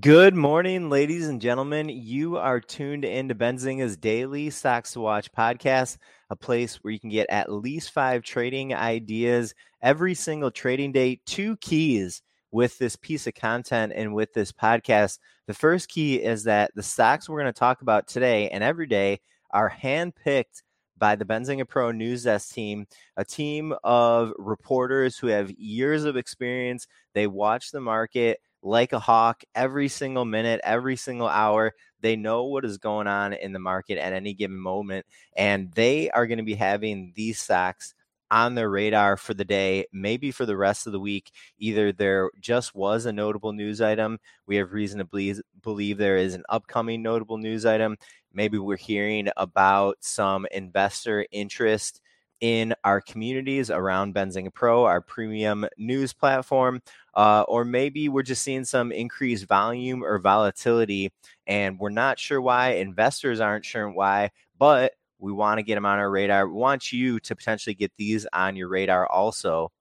Good morning, ladies and gentlemen. You are tuned into Benzinga's daily Stocks to Watch podcast, a place where you can get at least five trading ideas every single trading day. Two keys with this piece of content and with this podcast. The first key is that the stocks we're going to talk about today and every day are handpicked by the Benzinga Pro News Desk team, a team of reporters who have years of experience. They watch the market like a hawk every single minute, every single hour. They know what is going on in the market at any given moment, and they are going to be having these stocks on their radar for the day, maybe for the rest of the week. Either there just was a notable news item, we have reason to believe, believe there is an upcoming notable news item. Maybe we're hearing about some investor interest in our communities around Benzinga Pro, our premium news platform, uh, or maybe we're just seeing some increased volume or volatility and we're not sure why. Investors aren't sure why, but we want to get them on our radar. We want you to potentially get these on your radar also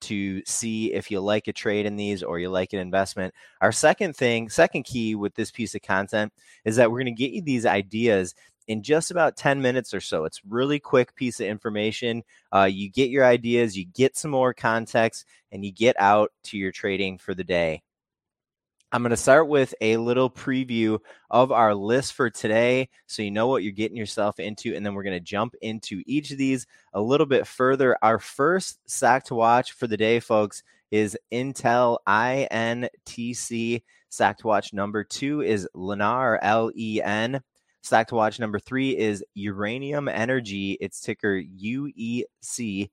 to see if you like a trade in these or you like an investment. Our second thing, second key with this piece of content is that we're going to get you these ideas in just about 10 minutes or so. It's really quick piece of information. Uh, you get your ideas, you get some more context, and you get out to your trading for the day. I'm going to start with a little preview of our list for today so you know what you're getting yourself into. And then we're going to jump into each of these a little bit further. Our first stock to watch for the day, folks, is Intel INTC. Stock to watch number two is Lennar, L E N. Stock to watch number three is Uranium Energy. Its ticker UEC.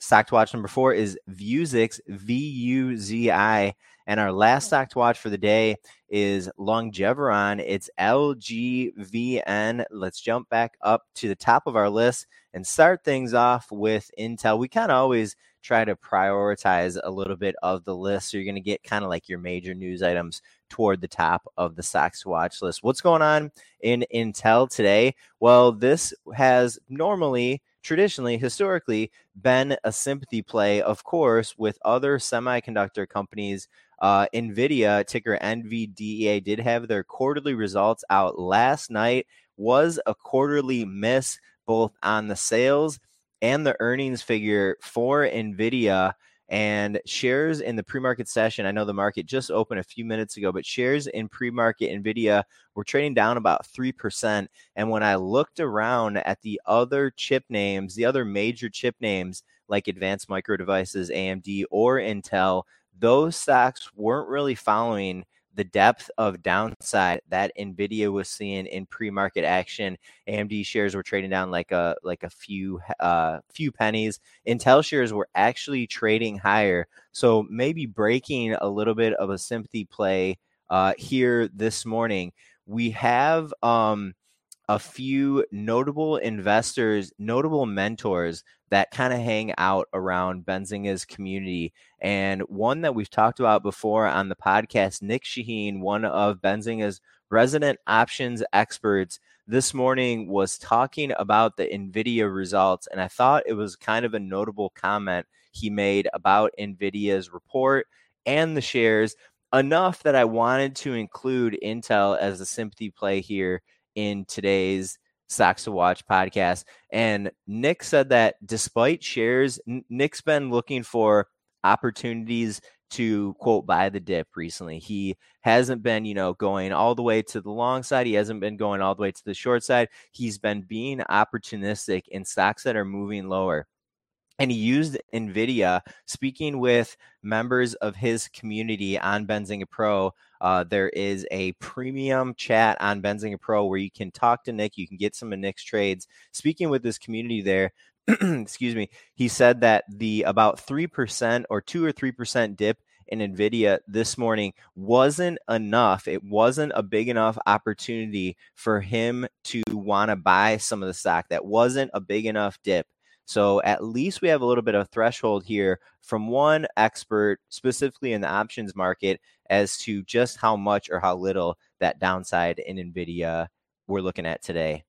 Stock to watch number four is Vuzix, V U Z I. And our last oh. stock to watch for the day is Longeveron. It's LGVN. Let's jump back up to the top of our list and start things off with Intel. We kind of always try to prioritize a little bit of the list. So you're going to get kind of like your major news items toward the top of the stocks watch list. What's going on in Intel today? Well, this has normally traditionally, historically, been a sympathy play, of course, with other semiconductor companies. Uh, NVIDIA, ticker NVDA, did have their quarterly results out last night, was a quarterly miss both on the sales and the earnings figure for NVIDIA and shares in the pre-market session. I know the market just opened a few minutes ago but shares in pre-market nvidia were trading down about 3% and when i looked around at the other chip names the other major chip names like advanced micro devices amd or intel those stocks weren't really following the depth of downside that Nvidia was seeing in pre-market action. AMD shares were trading down like a like a few uh few pennies. Intel shares were actually trading higher. So maybe breaking a little bit of a sympathy play uh here this morning. We have um a few notable investors, notable mentors that kind of hang out around Benzinga's community. And one that we've talked about before on the podcast, Nick Chahine, one of Benzinga's resident options experts, this morning was talking about the NVIDIA results. And I thought it was kind of a notable comment he made about NVIDIA's report and the shares enough that I wanted to include Intel as a sympathy play here in today's Stocks to Watch podcast. And Nick said that despite shares, Nick's been looking for opportunities to quote buy the dip recently. He hasn't been, you know, going all the way to the long side. He hasn't been going all the way to the short side. He's been being opportunistic in stocks that are moving lower and he used NVIDIA. Speaking with members of his community on Benzinga Pro, uh, there is a premium chat on Benzinga Pro where you can talk to Nick. You can get some of Nick's trades. Speaking with this community there, excuse me, he said that the about 3% or 2 or 3% dip in Nvidia this morning wasn't enough. It wasn't a big enough opportunity for him to want to buy some of the stock. That wasn't a big enough dip. So at least we have a little bit of threshold here from one expert, specifically in the options market, as to just how much or how little that downside in Nvidia we're looking at today.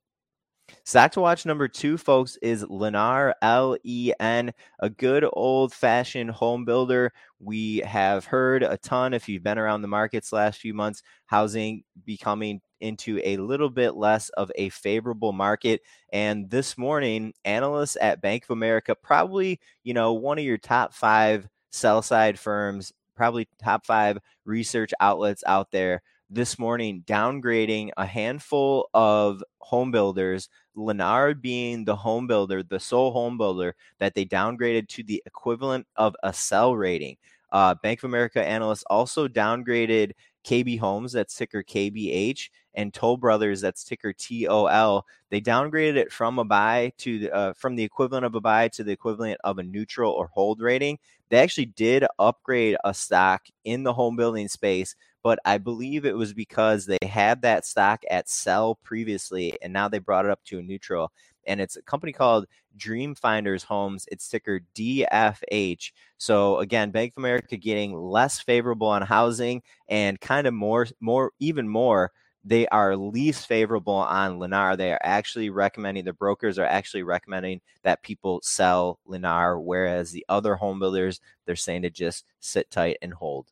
Stock to watch number two, folks, is Lennar, L E N, a good old fashioned home builder. We have heard a ton, if you've been around the markets last few months, housing becoming into a little bit less of a favorable market. And this morning, analysts at Bank of America, probably, you know, one of your top five sell side firms, probably top five research outlets out there this morning downgrading a handful of home builders, Lennar being the home builder, the sole home builder that they downgraded to the equivalent of a sell rating. Uh, Bank of America analysts also downgraded KB Homes, that's ticker KBH, and Toll Brothers, that's ticker TOL. They downgraded it from a buy to uh, from the equivalent of a buy to the equivalent of a neutral or hold rating. They actually did upgrade a stock in the home building space but I believe it was because they had that stock at sell previously and now they brought it up to a neutral. And it's a company called Dream Finders Homes. It's ticker DFH. So again, Bank of America getting less favorable on housing and kind of more, more, even more they are least favorable on Lennar. They are actually recommending, the brokers are actually recommending that people sell Lennar, whereas the other home builders, they're saying to just sit tight and hold.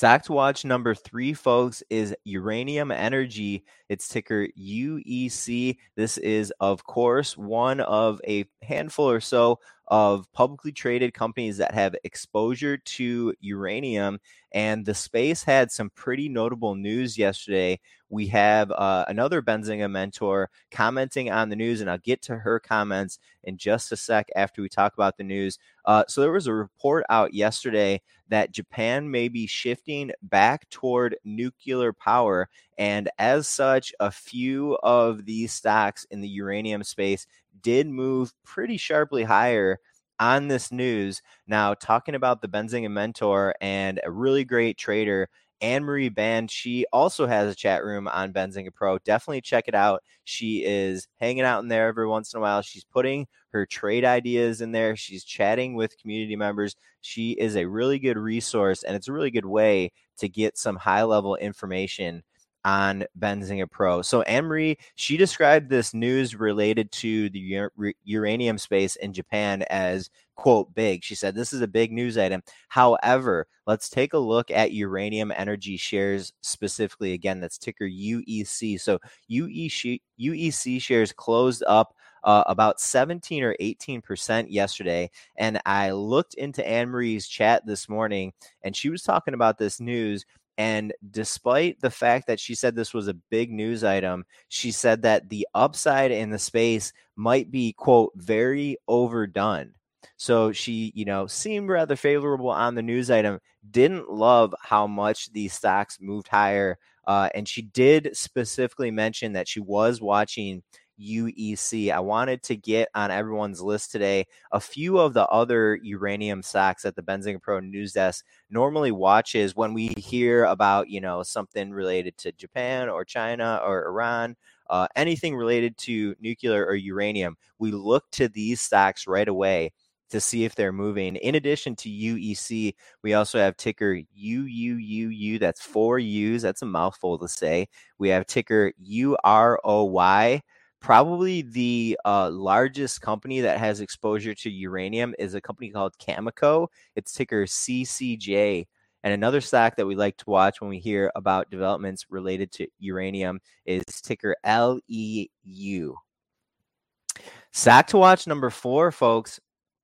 To watch number three, folks, is Uranium Energy. It's ticker UEC. This is, of course, one of a handful or so of publicly traded companies that have exposure to uranium. And the space had some pretty notable news yesterday. We have uh, another Benzinga mentor commenting on the news, and I'll get to her comments in just a sec after we talk about the news. Uh, so, there was a report out yesterday that Japan may be shifting back toward nuclear power. And as such, a few of these stocks in the uranium space did move pretty sharply higher on this news. Now, talking about the Benzinga mentor and a really great trader, Anne Marie Baiynd. She also has a chat room on Benzinga Pro. Definitely check it out. She is hanging out in there every once in a while. She's putting her trade ideas in there. She's chatting with community members. She is a really good resource, and it's a really good way to get some high level information on Benzinga Pro. So Anne Marie, she described this news related to the uranium space in Japan as quote big. She said this is a big news item. However, let's take a look at uranium energy shares specifically. Again, that's ticker UEC. So UEC, UEC shares closed up uh, about 17 or 18% yesterday. And I looked into Anne Marie's chat this morning, and she was talking about this news. And despite the fact that she said this was a big news item, she said that the upside in the space might be, quote, very overdone. So she, you know, seemed rather favorable on the news item, didn't love how much these stocks moved higher. Uh, and she did specifically mention that she was watching UEC. I wanted to get on everyone's list today a few of the other uranium stocks that the Benzinga Pro news desk normally watches when we hear about, you know, something related to Japan or China or Iran. Uh, anything related to nuclear or uranium, we look to these stocks right away to see if they're moving. In addition to UEC, we also have ticker UUUU. That's four U's. That's a mouthful to say. We have ticker UROY. Probably the uh, largest company that has exposure to uranium is a company called Cameco. It's ticker CCJ. And another stock that we like to watch when we hear about developments related to uranium is ticker LEU. Stock to watch number four, folks,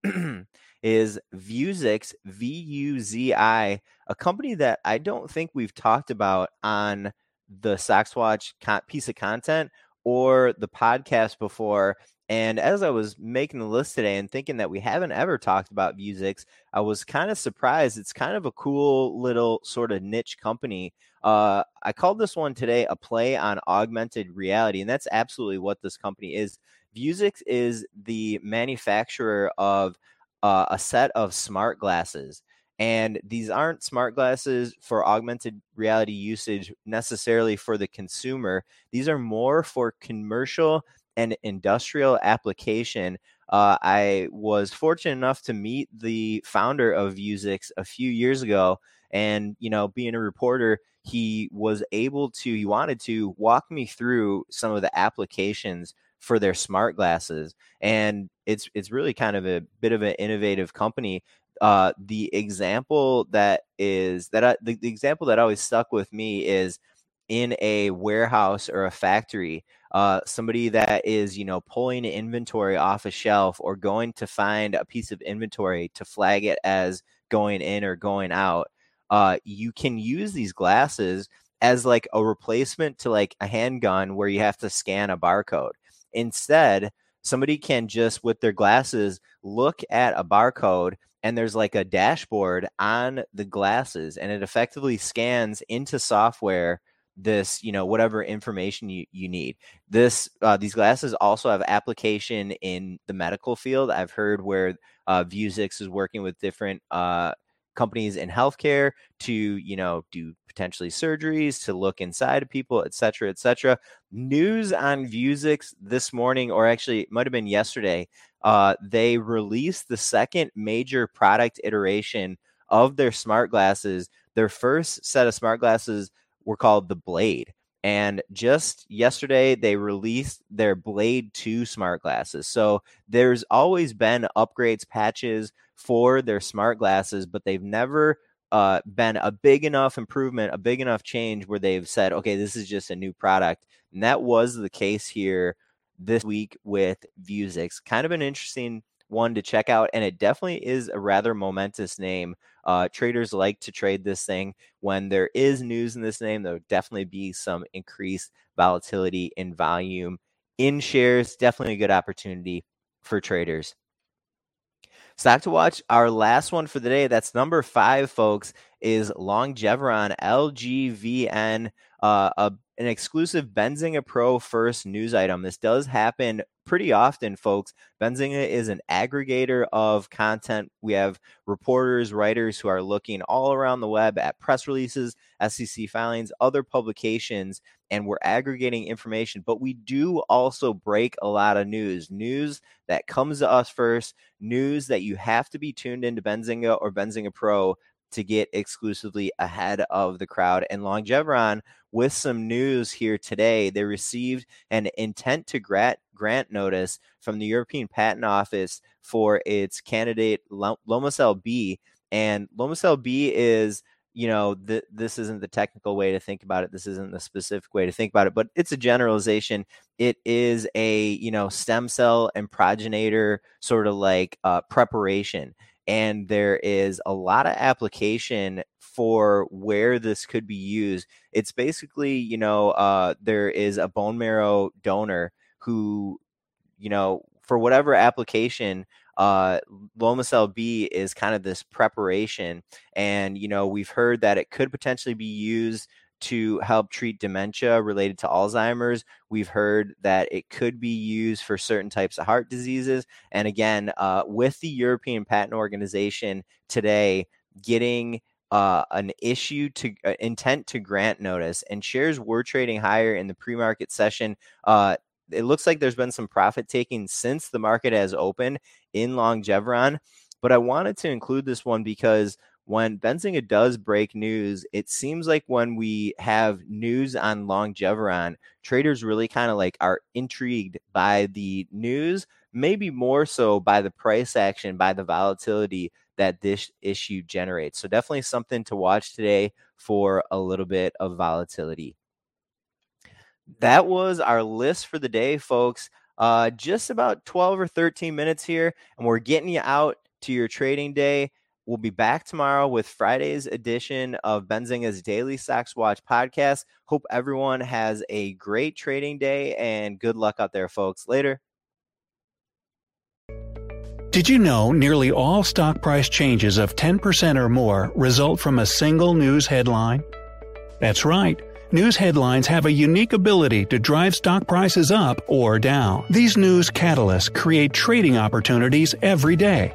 is Vuzix, V U Z I, a company that I don't think we've talked about on the Stocks Watch piece of content or the podcast before. And as I was making the list today and thinking that we haven't ever talked about Vuzix, I was kind of surprised. It's kind of a cool little sort of niche company. Uh, I called this one today a play on augmented reality, and that's absolutely what this company is. Vuzix is the manufacturer of uh, a set of smart glasses. And these aren't smart glasses for augmented reality usage necessarily for the consumer. These are more for commercial and industrial application. Uh, I was fortunate enough to meet the founder of Vuzix a few years ago. And, you know, being a reporter, he was able to, he wanted to walk me through some of the applications for their smart glasses and it's it's really kind of a bit of an innovative company uh, the example that is that I, the, the example that always stuck with me is in a warehouse or a factory uh, somebody that is you know pulling inventory off a shelf or going to find a piece of inventory to flag it as going in or going out uh, you can use these glasses as like a replacement to like a handgun where you have to scan a barcode. Instead, somebody can just with their glasses look at a barcode and there's like a dashboard on the glasses and it effectively scans into software this you know whatever information you, you need. This uh, these glasses also have application in the medical field. I've heard where uh, vuzix is working with different uh, companies in healthcare to you know do potentially surgeries to look inside of people et cetera et cetera. News on vuzix this morning or actually it might have been yesterday uh, they released the second major product iteration of their smart glasses their first set of smart glasses were called the blade and just yesterday, they released their Blade 2 smart glasses. So there's always been upgrades, patches for their smart glasses, but they've never uh, been a big enough improvement, a big enough change where they've said, okay, this is just a new product. And that was the case here this week with Vuzix. Kind of an interesting one to check out, and it definitely is a rather momentous name. Uh, traders like to trade this thing when there is news in this name. There'll definitely be some increased volatility in volume in shares. Definitely a good opportunity for traders. Stock to watch. Our last one for the day. That's number five, folks. Is Longeveron LGVN, uh, a, an exclusive Benzinga Pro first news item. This does happen pretty often, folks. Benzinga is an aggregator of content. We have reporters, writers who are looking all around the web at press releases, SEC filings, other publications, and we're aggregating information. But we do also break a lot of news, news that comes to us first, news that you have to be tuned into Benzinga or Benzinga Pro to get exclusively ahead of the crowd. And Longeveron, with some news here today, they received an intent to grant, grant notice from the European Patent Office for its candidate Lomecel B. And Lomecel B is you know, th- this isn't the technical way to think about it. This isn't the specific way to think about it, but it's a generalization. It is a, you know, stem cell and progenitor sort of like uh, preparation and there is a lot of application for where this could be used. It's basically, you know, uh, there is a bone marrow donor who, you know, for whatever application, uh, Lomecel B is kind of this preparation. And, you know, we've heard that it could potentially be used to help treat dementia related to Alzheimer's. We've heard that it could be used for certain types of heart diseases. And again, uh, with the European Patent Organization today getting uh, an issue to uh, intent to grant notice, and shares were trading higher in the pre market session. Uh, it looks like there's been some profit taking since the market has opened in Longeveron. But I wanted to include this one because when Benzinga does break news, it seems like when we have news on Longeveron, traders really kind of like are intrigued by the news, maybe more so by the price action, by the volatility that this issue generates. So definitely something to watch today for a little bit of volatility. That was our list for the day, folks. Uh, just about 12 or 13 minutes here, and we're getting you out to your trading day. We'll be back tomorrow with Friday's edition of Benzinga's Daily Stocks Watch podcast. Hope everyone has a great trading day and good luck out there, folks. Later. Did you know nearly all stock price changes of 10% or more result from a single news headline? That's right. News headlines have a unique ability to drive stock prices up or down. These news catalysts create trading opportunities every day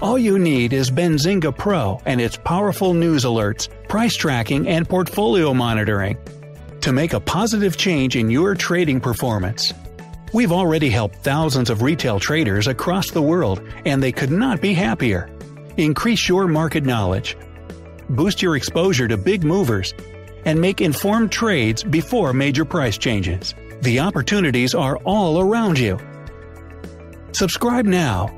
All you need is Benzinga Pro and its powerful news alerts, price tracking, and portfolio monitoring to make a positive change in your trading performance. We've already helped thousands of retail traders across the world, and they could not be happier. Increase your market knowledge, boost your exposure to big movers, and make informed trades before major price changes. The opportunities are all around you. Subscribe now